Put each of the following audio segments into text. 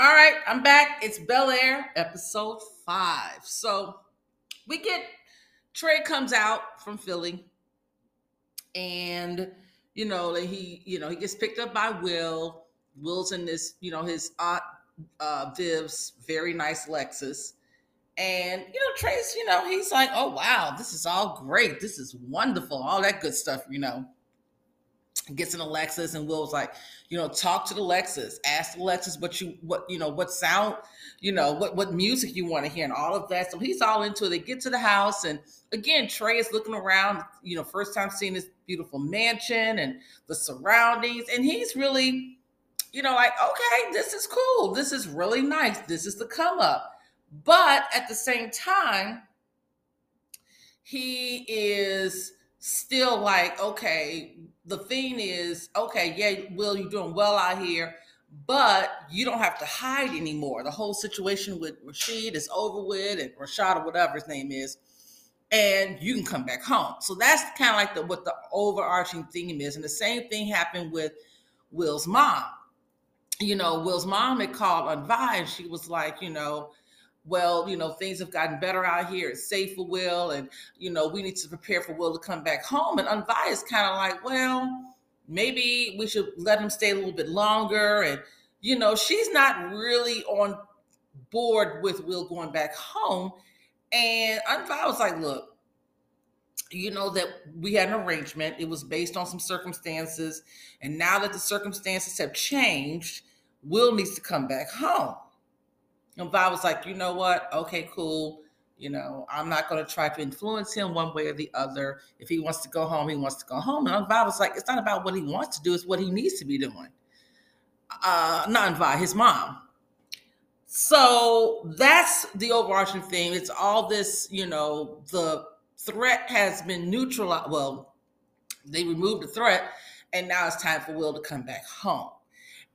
All right, I'm back. It's Bel Air, episode five. So we get Trey comes out from Philly, and you know he you know he gets picked up by Will. Will's in this you know his aunt uh, Viv's very nice Lexus, and you know Trey's you know he's like oh wow this is all great this is wonderful all that good stuff you know gets an a Lexus and Will's like, you know, talk to the Lexus, ask the Lexus what you what you know what sound, you know, what what music you want to hear and all of that. So he's all into it. They get to the house and again, Trey is looking around, you know, first time seeing this beautiful mansion and the surroundings, and he's really, you know, like, okay, this is cool. This is really nice. This is the come up. But at the same time, he is still like, okay, the thing is, okay, yeah, Will, you're doing well out here, but you don't have to hide anymore. The whole situation with Rashid is over with, and Rashad or whatever his name is, and you can come back home. So that's kind of like the what the overarching theme is. And the same thing happened with Will's mom. You know, Will's mom had called on Vi, and she was like, you know, well, you know, things have gotten better out here. It's safe for Will, and you know, we need to prepare for Will to come back home. And Aunt Viv is kind of like, well, maybe we should let him stay a little bit longer. And you know, she's not really on board with Will going back home. And Aunt Viv was like, look, you know that we had an arrangement. It was based on some circumstances, and now that the circumstances have changed, Will needs to come back home. And Vi was like, you know what? Okay, cool. You know, I'm not going to try to influence him one way or the other. If he wants to go home, he wants to go home. And Vi was like, it's not about what he wants to do, it's what he needs to be doing. Uh, not Vi, his mom. So that's the overarching theme. It's all this, you know, the threat has been neutralized. Well, they removed the threat, and now it's time for Will to come back home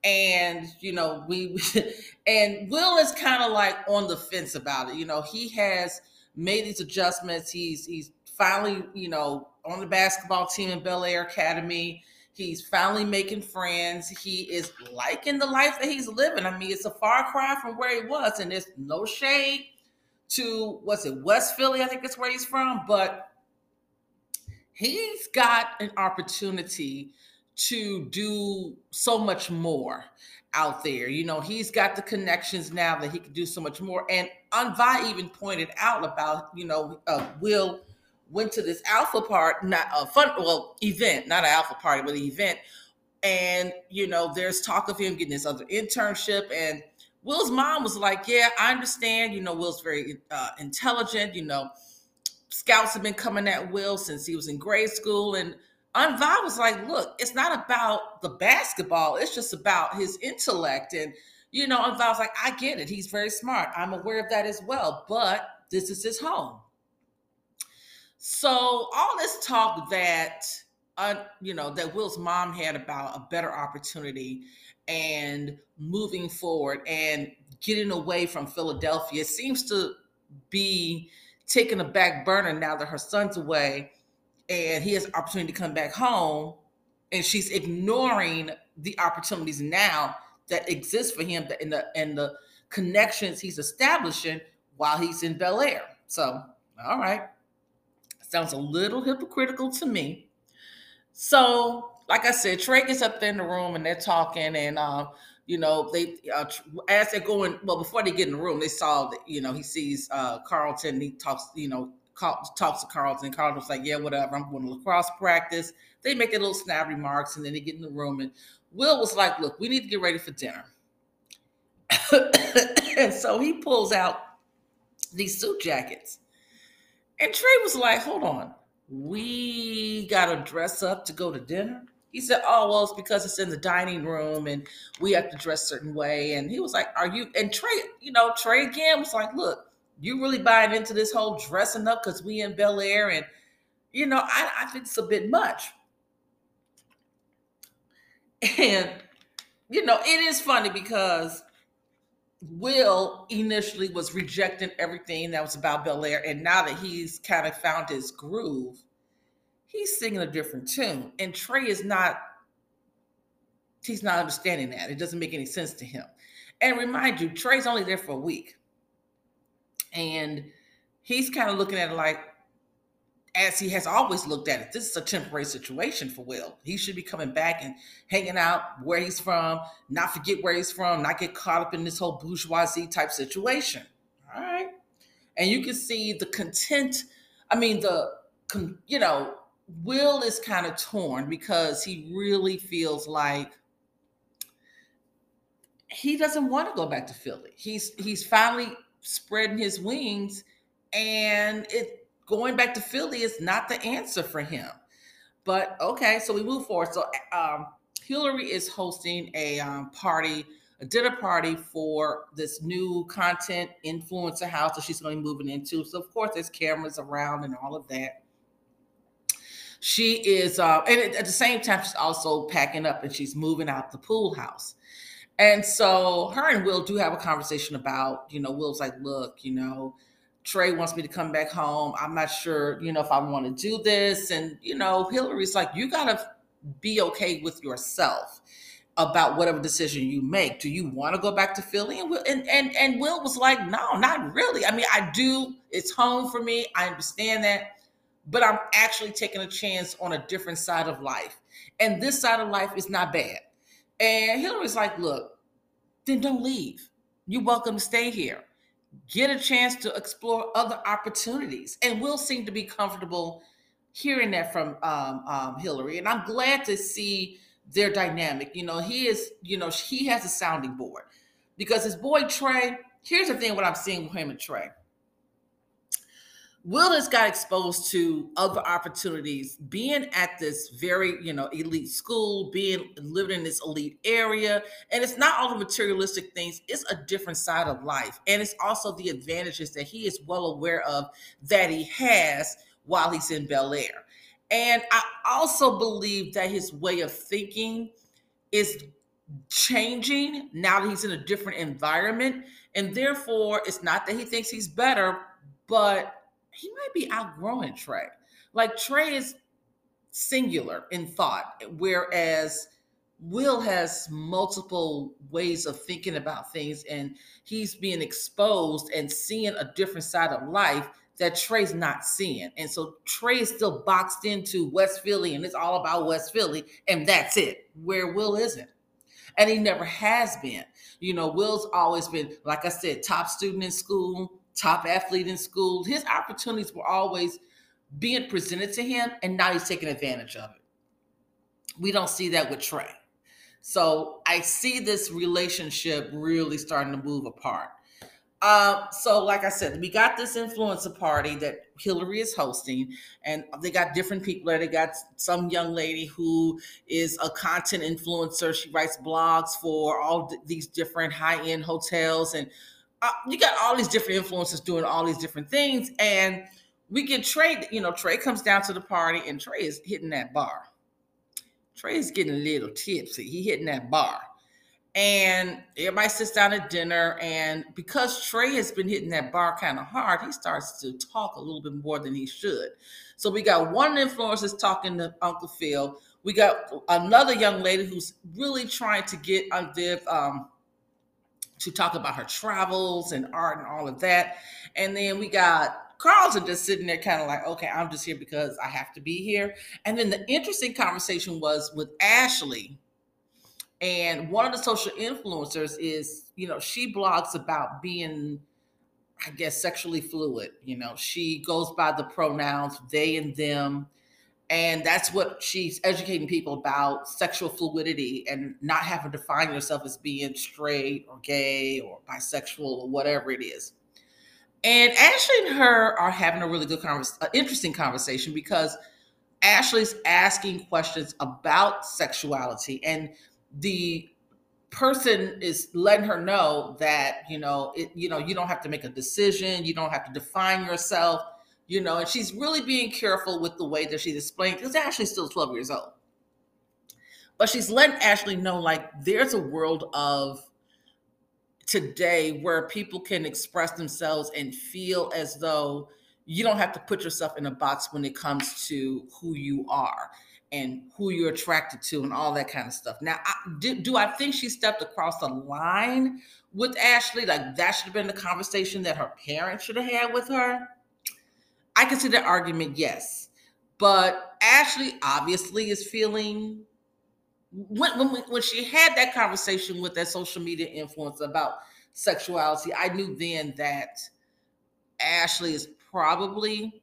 and you know we and will is kind of like on the fence about it you know he has made these adjustments he's he's finally you know on the basketball team in bel air academy he's finally making friends he is liking the life that he's living i mean it's a far cry from where he was and there's no shade to what's it west philly i think that's where he's from but he's got an opportunity to do so much more out there. You know, he's got the connections now that he can do so much more. And Aunt Viv even pointed out about, you know, uh, Will went to this alpha part, not a fun, well, event, not an alpha party, but an event. And, you know, there's talk of him getting this other internship. And Will's mom was like, yeah, I understand. You know, Will's very uh, intelligent. You know, scouts have been coming at Will since he was in grade school. And Aunt Viv was like, look, it's not about the basketball. It's just about his intellect. And, you know, Aunt Viv was like, I get it. He's very smart. I'm aware of that as well. But this is his home. So all this talk that, uh, you know, that Will's mom had about a better opportunity and moving forward and getting away from Philadelphia seems to be taking a back burner now that her son's away and he has opportunity to come back home and she's ignoring the opportunities now that exist for him and the and the connections he's establishing while he's in Bel Air. So, all right. Sounds a little hypocritical to me. So, like I said, Trey gets up there in the room and they're talking, and uh, you know, they uh, as they're going, well, before they get in the room, they saw that you know he sees uh, Carlton. He talks, you know, talks to Carlton. Carlton's like, yeah, whatever. I'm going to lacrosse practice. They make a little snap remarks and then they get in the room. And Will was like, look, we need to get ready for dinner. and so he pulls out these suit jackets. And Trey was like, hold on, we got to dress up to go to dinner? He said, oh, well, it's because it's in the dining room and we have to dress a certain way. And he was like, are you, and Trey, you know, Trey again was like, look, you really buying into this whole dressing up because we in Bel Air and you know I, I think it's a bit much. And you know it is funny because will initially was rejecting everything that was about bel air and now that he's kind of found his groove he's singing a different tune. And trey is not he's not understanding that. It doesn't make any sense to him. And remind you, Trey's only there for a week. And he's kind of looking at it like, as he has always looked at it, this is a temporary situation for Will. He should be coming back and hanging out where he's from, not forget where he's from, not get caught up in this whole bourgeoisie type situation. All right. And you can see the content. I mean, the, you know, Will is kind of torn because he really feels like he doesn't want to go back to Philly. He's he's finally spreading his wings, and it going back to Philly is not the answer for him. But okay, so we move forward. So um, Hillary is hosting a um, party, a dinner party for this new content influencer house that she's going to be moving into. So of course, there's cameras around and all of that. She is, uh, and at the same time, she's also packing up and she's moving out the pool house. And so her and Will do have a conversation about, you know, Will's like, look, you know, Trey wants me to come back home. I'm not sure, you know, if I want to do this. And, you know, Hillary's like, you got to be okay with yourself about whatever decision you make. Do you want to go back to Philly? And Will, and, and, and Will was like, no, not really. I mean, I do. It's home for me. I understand that but I'm actually taking a chance on a different side of life. And this side of life is not bad. And Hillary's like, look, then don't leave. You're welcome to stay here. Get a chance to explore other opportunities. And we'll seem to be comfortable hearing that from um, um, Hillary. And I'm glad to see their dynamic. You know, he is, you know, he has a sounding board because his boy Trey, here's the thing what I'm seeing with him and Trey Wilderness got exposed to other opportunities, being at this very, you know, elite school, being living in this elite area. And it's not all the materialistic things, it's a different side of life. And it's also the advantages that he is well aware of that he has while he's in Bel Air. And I also believe that his way of thinking is changing now that he's in a different environment. And therefore, it's not that he thinks he's better, but he might be outgrowing Trey. Like Trey is singular in thought, whereas Will has multiple ways of thinking about things, and he's being exposed and seeing a different side of life that Trey's not seeing. And so Trey is still boxed into West Philly, and it's all about West Philly, and that's it, where Will isn't. And he never has been. You know, Will's always been, like I said, top student in school, top athlete in school. His opportunities were always being presented to him, and now he's taking advantage of it. We don't see that with Trey. So I see this relationship really starting to move apart. Uh, so, like I said, we got this influencer party that Hillary is hosting, and they got different people there. They got some young lady who is a content influencer. She writes blogs for all these different high end hotels and uh, you got all these different influences doing all these different things, and we get Trey. You know, Trey comes down to the party, and Trey is hitting that bar. Trey is getting a little tipsy. He hitting that bar, and everybody sits down at dinner. And because Trey has been hitting that bar kind of hard, he starts to talk a little bit more than he should. So we got one influencer talking to Uncle Phil. We got another young lady who's really trying to get Viv. Um, to talk about her travels and art and all of that. And then we got Carlton just sitting there, kind of like, okay, I'm just here because I have to be here. And then the interesting conversation was with Ashley. And one of the social influencers is, you know, she blogs about being, I guess, sexually fluid. You know, she goes by the pronouns they and them and that's what she's educating people about sexual fluidity and not having to define yourself as being straight or gay or bisexual or whatever it is. And Ashley and her are having a really good conversation, uh, interesting conversation because Ashley's asking questions about sexuality and the person is letting her know that you know it you know you don't have to make a decision you don't have to define yourself you know, and she's really being careful with the way that she's explaining because Ashley's still 12 years old. But she's letting Ashley know like there's a world of today where people can express themselves and feel as though you don't have to put yourself in a box when it comes to who you are. and who you're attracted to and all that kind of stuff. Now, I, do, do I think she stepped across the line with Ashley? Like that should have been the conversation that her parents should have had with her. I can see the argument, yes. But Ashley obviously is feeling when when, when she had that conversation with that social media influence about sexuality, I knew then that Ashley is probably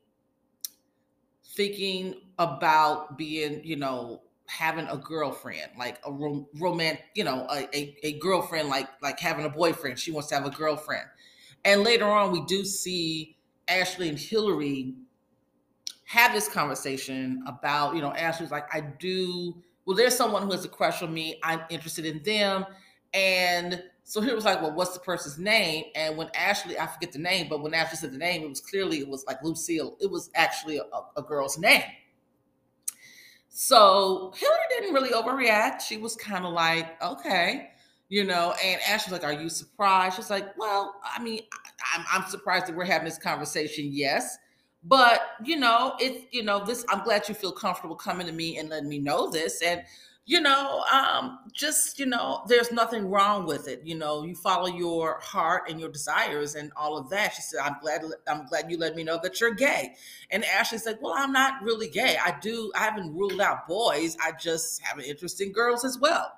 thinking about being, you know, having a girlfriend, like a rom- romantic, you know, a, a, a girlfriend, like like having a boyfriend. She wants to have a girlfriend. And later on, we do see Ashley and Hillary have this conversation about, you know, Ashley's like, I do, well, there's someone who has a crush on me. I'm interested in them. And so he was like, well, what's the person's name? And when Ashley, I forget the name, but when Ashley said the name, it was clearly, it was like Lucille. It was actually a, a girl's name. So Hillary didn't really overreact. She was kind of like, okay, you know, and Ashley was like, are you surprised? She's like, well, I mean, I'm, I'm surprised that we're having this conversation. Yes. But, you know, it's, you know, this, I'm glad you feel comfortable coming to me and letting me know this. And, you know, um, just, you know, there's nothing wrong with it. You know, you follow your heart and your desires and all of that. She said, I'm glad, I'm glad you let me know that you're gay. And Ashley said, well, I'm not really gay. I do, I haven't ruled out boys. I just have an interest in girls as well.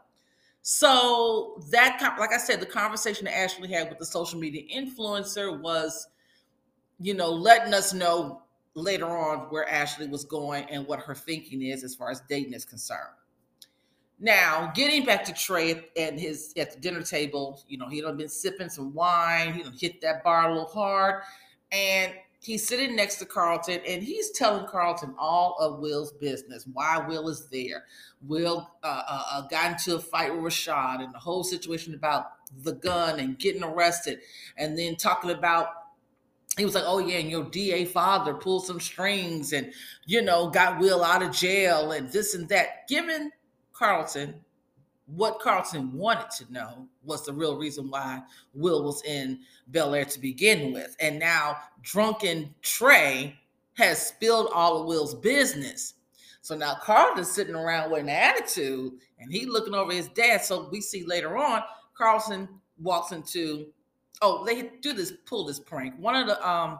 So that, like I said, the conversation that Ashley had with the social media influencer was, you know, letting us know later on where Ashley was going and what her thinking is as far as dating is concerned. Now, getting back to Trey and his at the dinner table, you know, he had been sipping some wine, he hit that bar a little hard, and he's sitting next to Carlton and he's telling Carlton all of Will's business, why Will is there. Will uh, uh, uh, got into a fight with Rashad and the whole situation about the gun and getting arrested, and then talking about he was like, "Oh yeah, and your DA father pulled some strings and you know got Will out of jail and this and that." Given Carlton, what Carlton wanted to know was the real reason why Will was in Bel Air to begin with. And now drunken Trey has spilled all of Will's business. So now Carlton's sitting around with an attitude and he looking over his dad. So we see later on, Carlton walks into, oh, they do this, pull this prank. One of the um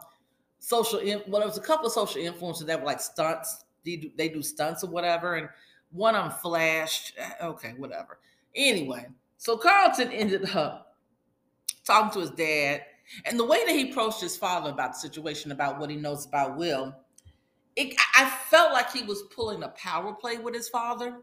social, well, there was a couple of social influencers that were like stunts. They do, they do stunts or whatever. And one them flashed. Eh, okay, whatever. Anyway, so Carlton ended up talking to his dad, and the way that he approached his father about the situation, about what he knows about Will, it, I felt like he was pulling a power play with his father.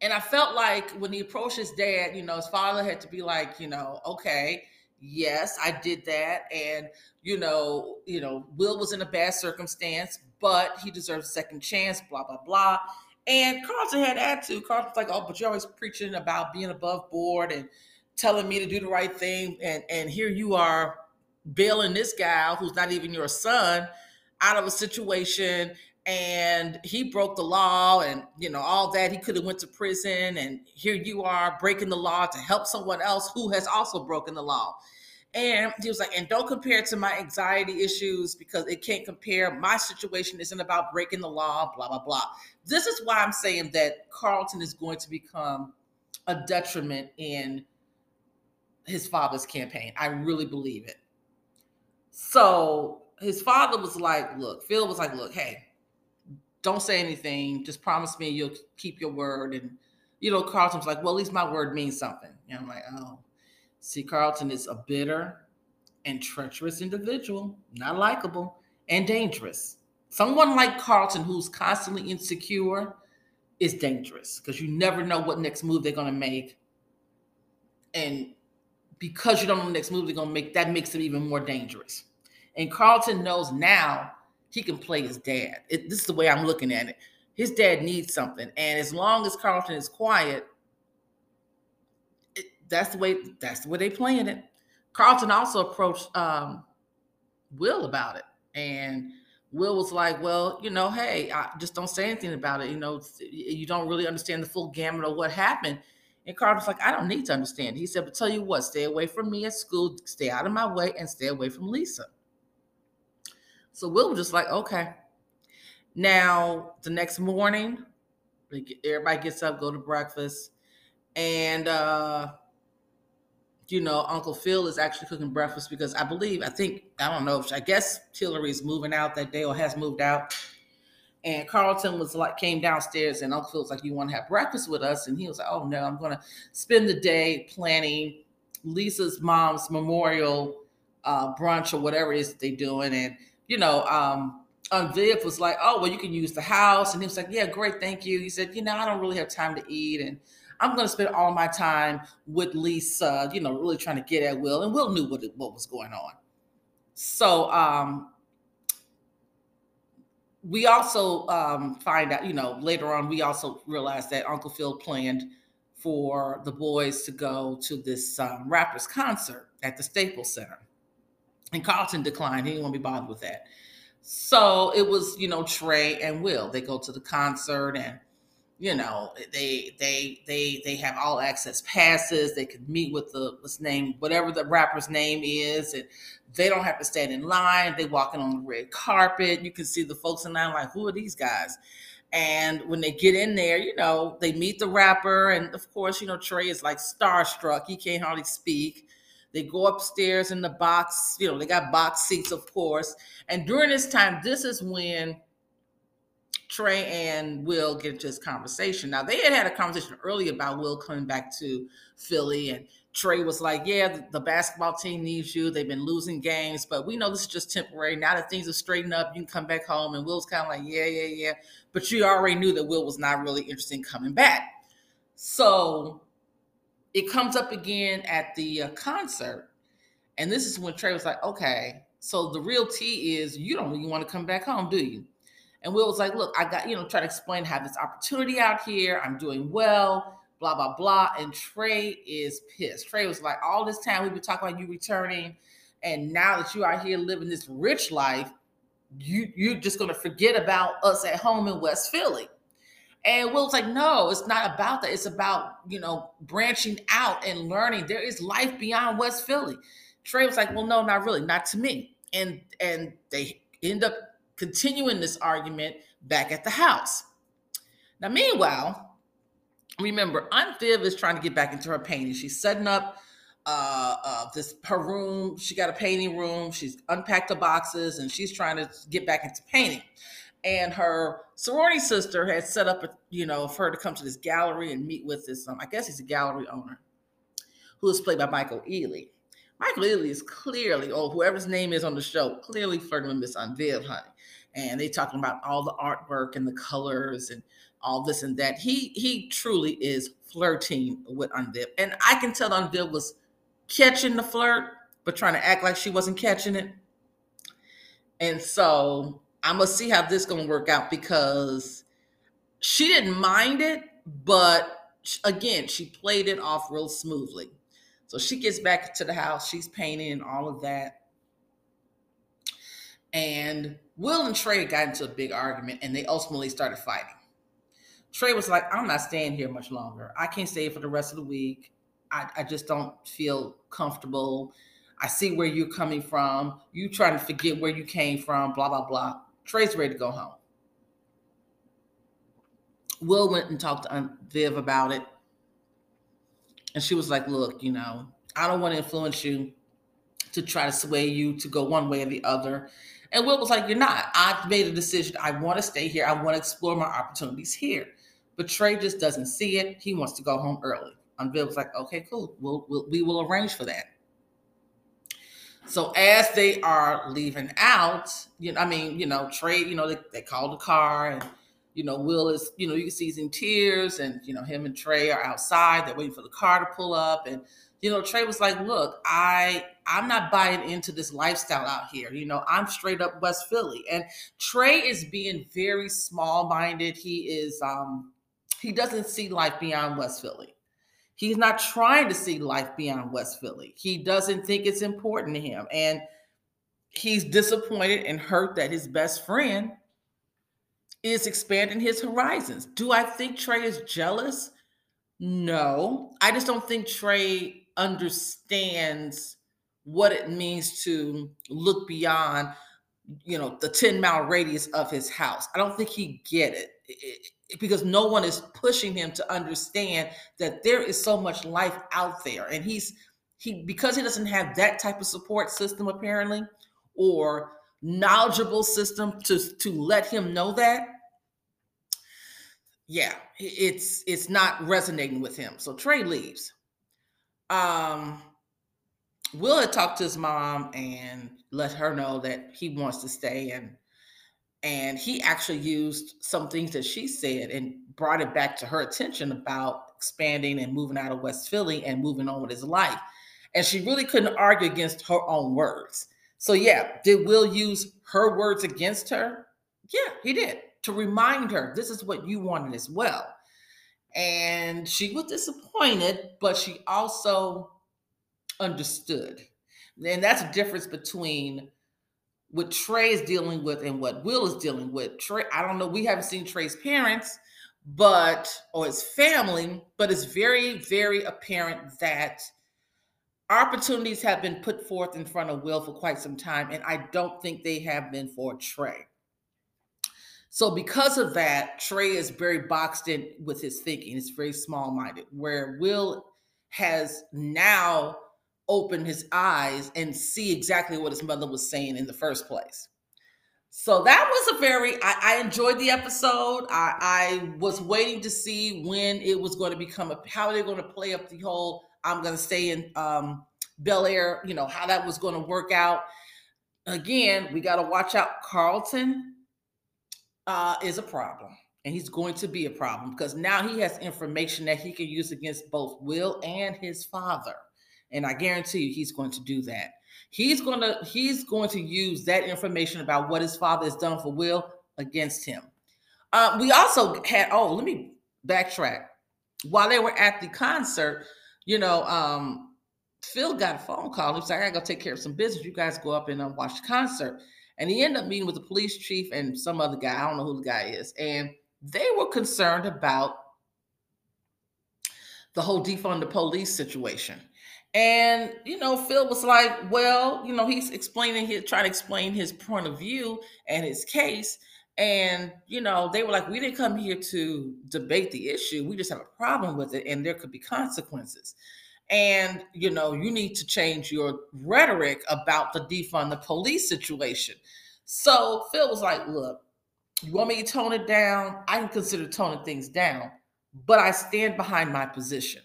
And I felt like when he approached his dad, you know, his father had to be like, you know, okay, yes, I did that. And, you know, you know, Will was in a bad circumstance, but he deserves a second chance, blah, blah, blah. And Carlton had attitude. Carlton's like, oh, but you're always preaching about being above board and telling me to do the right thing. And and here you are bailing this guy who's not even your son out of a situation and he broke the law and you know all that he could have went to prison and here you are breaking the law to help someone else who has also broken the law and he was like, and don't compare it to my anxiety issues because it can't compare. My situation isn't about breaking the law, blah, blah, blah. This is why I'm saying that Carlton is going to become a detriment in his father's campaign. I really believe it. So his father was like, look, Phil was like, look, hey, don't say anything. Just promise me you'll keep your word. And, you know, Carlton's like, well, at least my word means something. And I'm like, oh, See, Carlton is a bitter and treacherous individual, not likable and dangerous. Someone like Carlton, who's constantly insecure, is dangerous because you never know what next move they're going to make. And because you don't know the next move they're going to make, that makes them even more dangerous. And Carlton knows now he can play his dad. It, this is the way I'm looking at it. His dad needs something. And as long as Carlton is quiet, that's the way that's the way they playing it. Carlton also approached um, Will about it, and Will was like, "Well, you know, hey, I just don't say anything about it. You know, you don't really understand the full gamut of what happened." And Carlton's like, "I don't need to understand." He said, "But tell you what, stay away from me at school, stay out of my way, and stay away from Lisa." So Will was just like, "Okay." Now, the next morning, everybody gets up, go to breakfast, and uh, you know, Uncle Phil is actually cooking breakfast because I believe, I think, I don't know, I guess Hillary's moving out that day or has moved out. And Carlton was like, came downstairs and Uncle Phil was like, You want to have breakfast with us? And he was like, Oh no, I'm going to spend the day planning Lisa's mom's memorial uh, brunch or whatever it is they're doing. And, you know, um, um, Viv was like, Oh, well, you can use the house. And he was like, Yeah, great, thank you. He said, You know, I don't really have time to eat. And I'm going to spend all my time with Lisa, you know, really trying to get at Will. And Will knew what, what was going on. So, um, we also um, find out, you know, later on, we also realized that Uncle Phil planned for the boys to go to this um, rappers concert at the Staples Center. And Carlton declined. He didn't want to be bothered with that. So it was, you know, Trey and Will. They go to the concert and you know they they they they have all access passes. They could meet with the what's name whatever the rapper's name is and they don't have to stand in line. They walking on the red carpet. You can see the folks in line like who are these guys? And when they get in there you know they meet the rapper. And of course you know trey is like starstruck. He can't hardly speak. They go upstairs in the box you know they got box seats of course. And during this time this is when Trey and Will get into this conversation. Now they had had a conversation earlier about Will coming back to Philly, and Trey was like, "Yeah, the, basketball team needs you. They've been losing games, but we know this is just temporary. Now that things are straightened up, you can come back home." And Will's kind of like, "Yeah, yeah, yeah," but you already knew that Will was not really interested in coming back. So it comes up again at the uh, concert, and this is when Trey was like, "Okay, so the real T is you don't really want to come back home, do you?" And Will was like, look, I got, you know, try to explain, have this opportunity out here. I'm doing well, blah, blah, blah. And Trey is pissed. Trey was like, all this time we've been talking about you returning. And now that you are here living this rich life, you you're just gonna forget about us at home in West Philly. And Will's like, no, it's not about that. It's about, you know, branching out and learning. There is life beyond West Philly. Trey was like, well, no, not really, not to me. And and they end up continuing this argument back at the house. Now, meanwhile, remember, Aunt Viv is trying to get back into her painting. She's setting up uh, uh, this her room. She got a painting room. She's unpacked the boxes and she's trying to get back into painting. And her sorority sister had set up, a, you know, for her to come to this gallery and meet with this. Um, I guess he's a gallery owner, who is played by Michael Ealy. Michael Ealy is clearly, or whoever's name is on the show, clearly flirting with Miss Viv, honey and they talking about all the artwork and the colors and all this and that. He he truly is flirting with Viv. And I can tell Viv was catching the flirt, but trying to act like she wasn't catching it. And so I'm gonna see how this gonna work out because she didn't mind it, but again, she played it off real smoothly. So she gets back to the house, she's painting and all of that. And Will and Trey got into a big argument and they ultimately started fighting. Trey was like, I'm not staying here much longer. I can't stay for the rest of the week. I, I just don't feel comfortable. I see where you're coming from. You trying to forget where you came from, blah, blah, blah. Trey's ready to go home. Will went and talked to Viv about it. And she was like, Look, you know, I don't want to influence you to try to sway you to go one way or the other. And Will was like, You're not. I've made a decision. I want to stay here. I want to explore my opportunities here. But Trey just doesn't see it. He wants to go home early. And Bill was like, Okay, cool. We'll, we'll, we will arrange for that. So as they are leaving out, you know, I mean, you know, Trey, you know, they, they call the car and you know, Will is, you know, you can see he's in tears, and you know, him and Trey are outside. They're waiting for the car to pull up, and you know, Trey was like, "Look, I I'm not buying into this lifestyle out here. You know, I'm straight up West Philly." And Trey is being very small-minded. He is um he doesn't see life beyond West Philly. He's not trying to see life beyond West Philly. He doesn't think it's important to him. And he's disappointed and hurt that his best friend is expanding his horizons. Do I think Trey is jealous? No. I just don't think Trey understands what it means to look beyond you know, the 10 mile radius of his house. I don't think he get it, it, it because no one is pushing him to understand that there is so much life out there. And he's he because he doesn't have that type of support system apparently or knowledgeable system to to let him know that yeah it's it's not resonating with him so trey leaves. Um will had talked to his mom and let her know that he wants to stay and and he actually used some things that she said and brought it back to her attention about expanding and moving out of west philly and moving on with his life and she really couldn't argue against her own words. So yeah, did Will use her words against her? Yeah, he did to remind her this is what you wanted as well. And she was disappointed, but she also understood. And that's a difference between what Trey is dealing with and what Will is dealing with. Trey, I don't know, we haven't seen Trey's parents, but or his family, but it's very, very apparent that opportunities have been put forth in front of Will for quite some time, and I don't think they have been for Trey. So, because of that, Trey is very boxed in with his thinking. It's very small minded, where Will has now opened his eyes and see exactly what his mother was saying in the first place. So that was a very I, I enjoyed the episode. I, I, was waiting to see when it was going to become a how they're going to play up the whole I'm going to stay in um, Bel Air, you know, how that was going to work out. Again, we got to watch out. Carlton uh, is a problem, and he's going to be a problem because now he has information that he can use against both Will and his father. And I guarantee you, he's going to do that. He's going to he's going to use that information about what his father has done for Will against him. Uh, we also had oh, let me backtrack. While they were at the concert, you know, um, Phil got a phone call. He was like, I gotta go take care of some business. You guys go up and um, watch the concert. And he ended up meeting with the police chief and some other guy. I don't know who the guy is. And they were concerned about the whole defund the police situation. And, you know, Phil was like, well, you know, he's explaining his, trying to explain his point of view and his case. And, you know, they were like, we didn't come here to debate the issue. We just have a problem with it, and there could be consequences. And, you know, you need to change your rhetoric about the defund the police situation. So Phil was like, look, you want me to tone it down? I can consider toning things down, but I stand behind my position.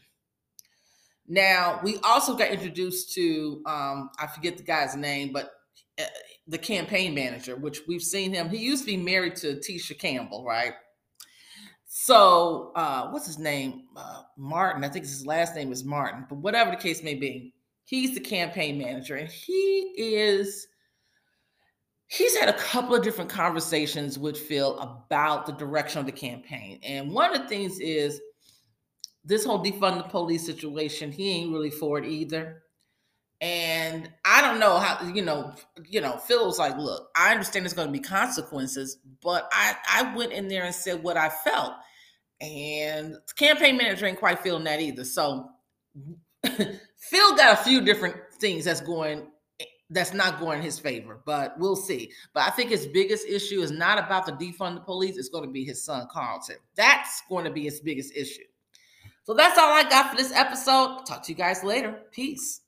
Now, we also got introduced to, um, I forget the guy's name, but uh, the campaign manager, which we've seen him. He used to be married to Tisha Campbell, right? So, uh, what's his name? Uh, Martin. I think his last name is Martin, but whatever the case may be, he's the campaign manager, and he is. He's had a couple of different conversations with Phil about the direction of the campaign. And one of the things is this whole defund the police situation, he ain't really for it either. And I don't know how, you know, you know, Phil was like, look, I understand there's going to be consequences, but I, I went in there and said what I felt. And campaign manager ain't quite feeling that either. So Phil got a few different things that's going that's not going in his favor, but we'll see. But I think his biggest issue is not about the defund the police, it's going to be his son Carlton. That's going to be his biggest issue. So that's all I got for this episode. Talk to you guys later. Peace.